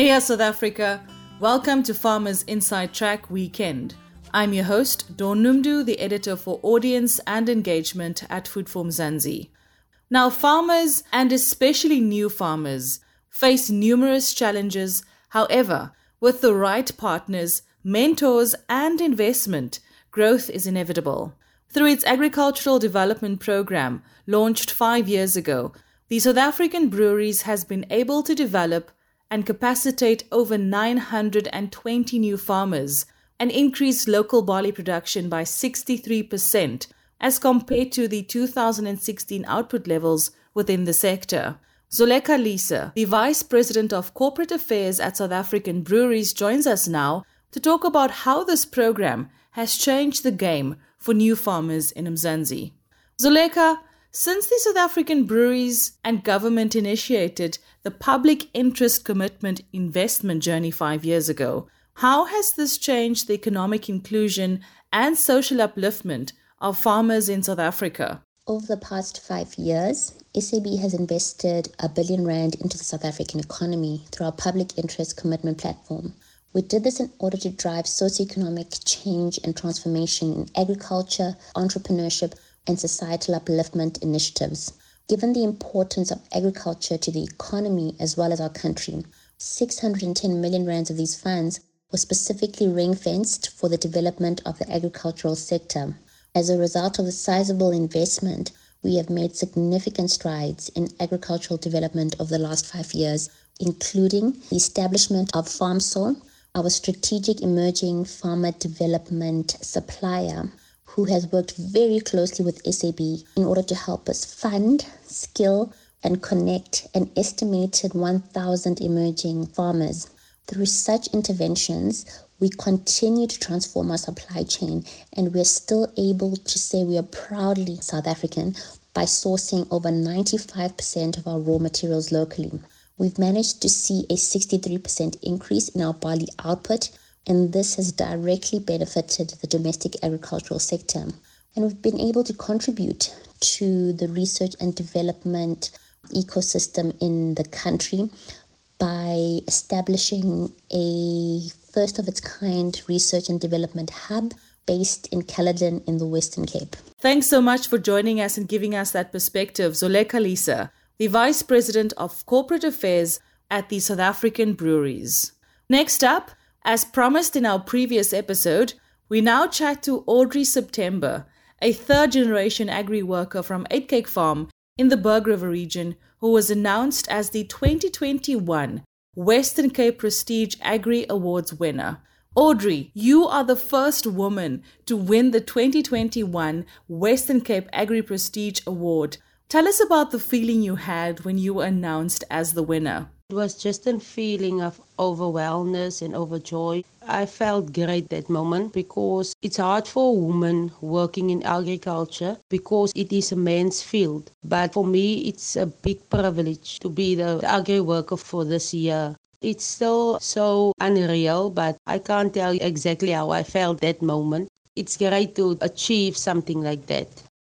Hey, uh, South Africa. Welcome to Farmers Inside Track Weekend. I'm your host, Dawn Noemdoe, the editor for audience and engagement at Food for Mzansi. Now, farmers, and especially new farmers, face numerous challenges. However, with the right partners, mentors, and investment, growth is inevitable. Through its agricultural development program, launched five years ago, the South African Breweries has been able to develop and capacitate over 920 new farmers and increase local barley production by 63% as compared to the 2016 output levels within the sector. Zoleka Lisa, the Vice President of Corporate Affairs at South African Breweries, joins us now to talk about how this program has changed the game for new farmers in Mzansi. Zoleka, since the South African breweries and government initiated the public interest commitment investment journey five years ago, how has this changed the economic inclusion and social upliftment of farmers in South Africa? Over the past five years, SAB has invested a billion rand into the South African economy through our public interest commitment platform. We did this in order to drive socioeconomic change and transformation in agriculture, entrepreneurship, and societal upliftment initiatives. Given the importance of agriculture to the economy as well as our country, 610 million rands of these funds were specifically ring fenced for the development of the agricultural sector. As a result of the sizable investment, we have made significant strides in agricultural development over the last five years, including the establishment of FarmSol, our strategic emerging farmer development supplier, who has worked very closely with SAB in order to help us fund, skill, and connect an estimated 1,000 emerging farmers. Through such interventions, we continue to transform our supply chain, and we're still able to say we are proudly South African by sourcing over 95% of our raw materials locally. We've managed to see a 63% increase in our barley output and this has directly benefited the domestic agricultural sector. And we've been able to contribute to the research and development ecosystem in the country by establishing a first of its kind research and development hub based in Caledon in the Western Cape. Thanks so much for joining us and giving us that perspective, Zoleka Lisa, the Vice President of Corporate Affairs at the South African Breweries. Next up, as promised in our previous episode, we now chat to Audrey September, a third generation agri worker from Eight Cake Farm in the Berg River region, who was announced as the 2021 Western Cape Prestige Agri Awards winner. Audrey, you are the first woman to win the 2021 Western Cape Agri Prestige Award. Tell us about the feeling you had when you were announced as the winner. It was just a feeling of overwhelmness and overjoy. I felt great that moment because it's hard for a woman working in agriculture because it is a man's field. But for me, it's a big privilege to be the agri worker for this year. It's still so unreal, but I can't tell you exactly how I felt that moment. It's great to achieve something like that.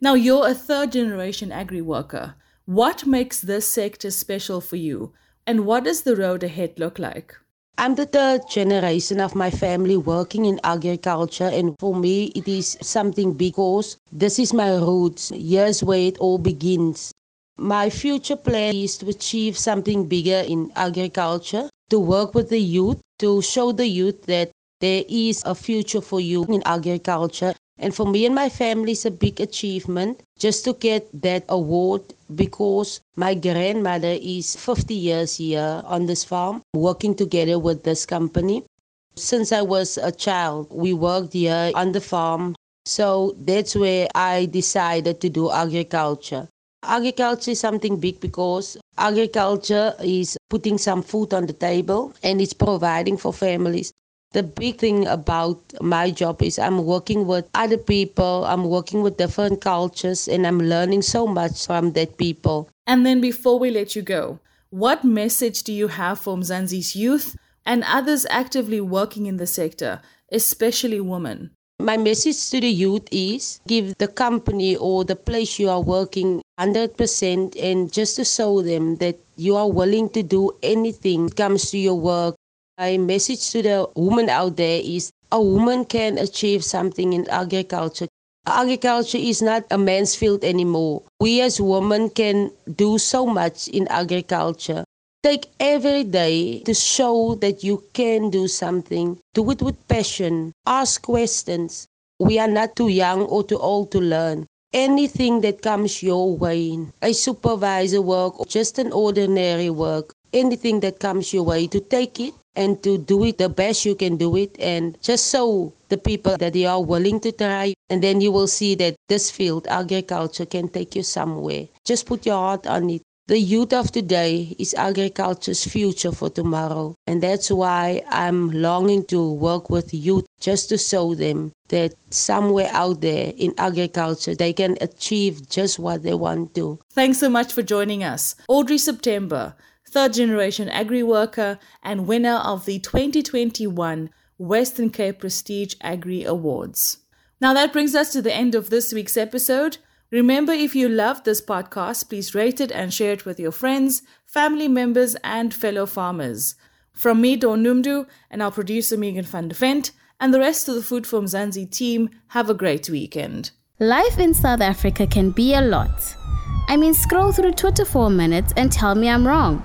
Now, you're a third generation agri worker. What makes this sector special for you? And what does the road ahead look like? I'm the third generation of my family working in agriculture, and for me, it is something because this is my roots. Here's where it all begins. My future plan is to achieve something bigger in agriculture, to work with the youth, to show the youth that there is a future for you in agriculture and for me and my family, it's a big achievement just to get that award because my grandmother is 50 years here on this farm, working together with this company. Since I was a child, we worked here on the farm. So that's where I decided to do agriculture. Agriculture is something big because agriculture is putting some food on the table and it's providing for families. The big thing about my job is I'm working with other people, I'm working with different cultures, and I'm learning so much from that people. And then before we let you go, what message do you have for Mzansi's youth and others actively working in the sector, especially women? My message to the youth is give the company or the place you are working 100% and just to show them that you are willing to do anything comes to your work. My message to the woman out there is a woman can achieve something in agriculture. Agriculture is not a man's field anymore. We as women can do so much in agriculture. Take every day to show that you can do something. Do it with passion. Ask questions. We are not too young or too old to learn. Anything that comes your way, a supervisor work or just an ordinary work, anything that comes your way, to take it and to do it the best you can do it and just show the people that you are willing to try and then you will see that this field agriculture can take you somewhere just put your heart on it the youth of today is agriculture's future for tomorrow. And that's why I'm longing to work with youth just to show them that somewhere out there in agriculture they can achieve just what they want to. Thanks so much for joining us. Audrey September, third generation agri worker and winner of the 2021 Western Cape Prestige Agri Awards. Now that brings us to the end of this week's episode. Remember, if you loved this podcast, please rate it and share it with your friends, family members, and fellow farmers. From me, Dawn Noemdoe, and our producer, Megan van de Vent, and the rest of the Food for Mzansi team, have a great weekend. Life in South Africa can be a lot. I mean, scroll through Twitter for a minute and tell me I'm wrong.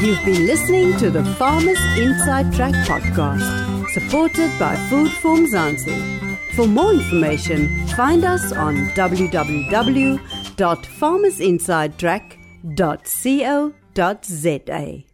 You've been listening to the Farmers Inside Track podcast, supported by Food for Mzansi. For more information, find us on www.farmersinsidetrack.co.za.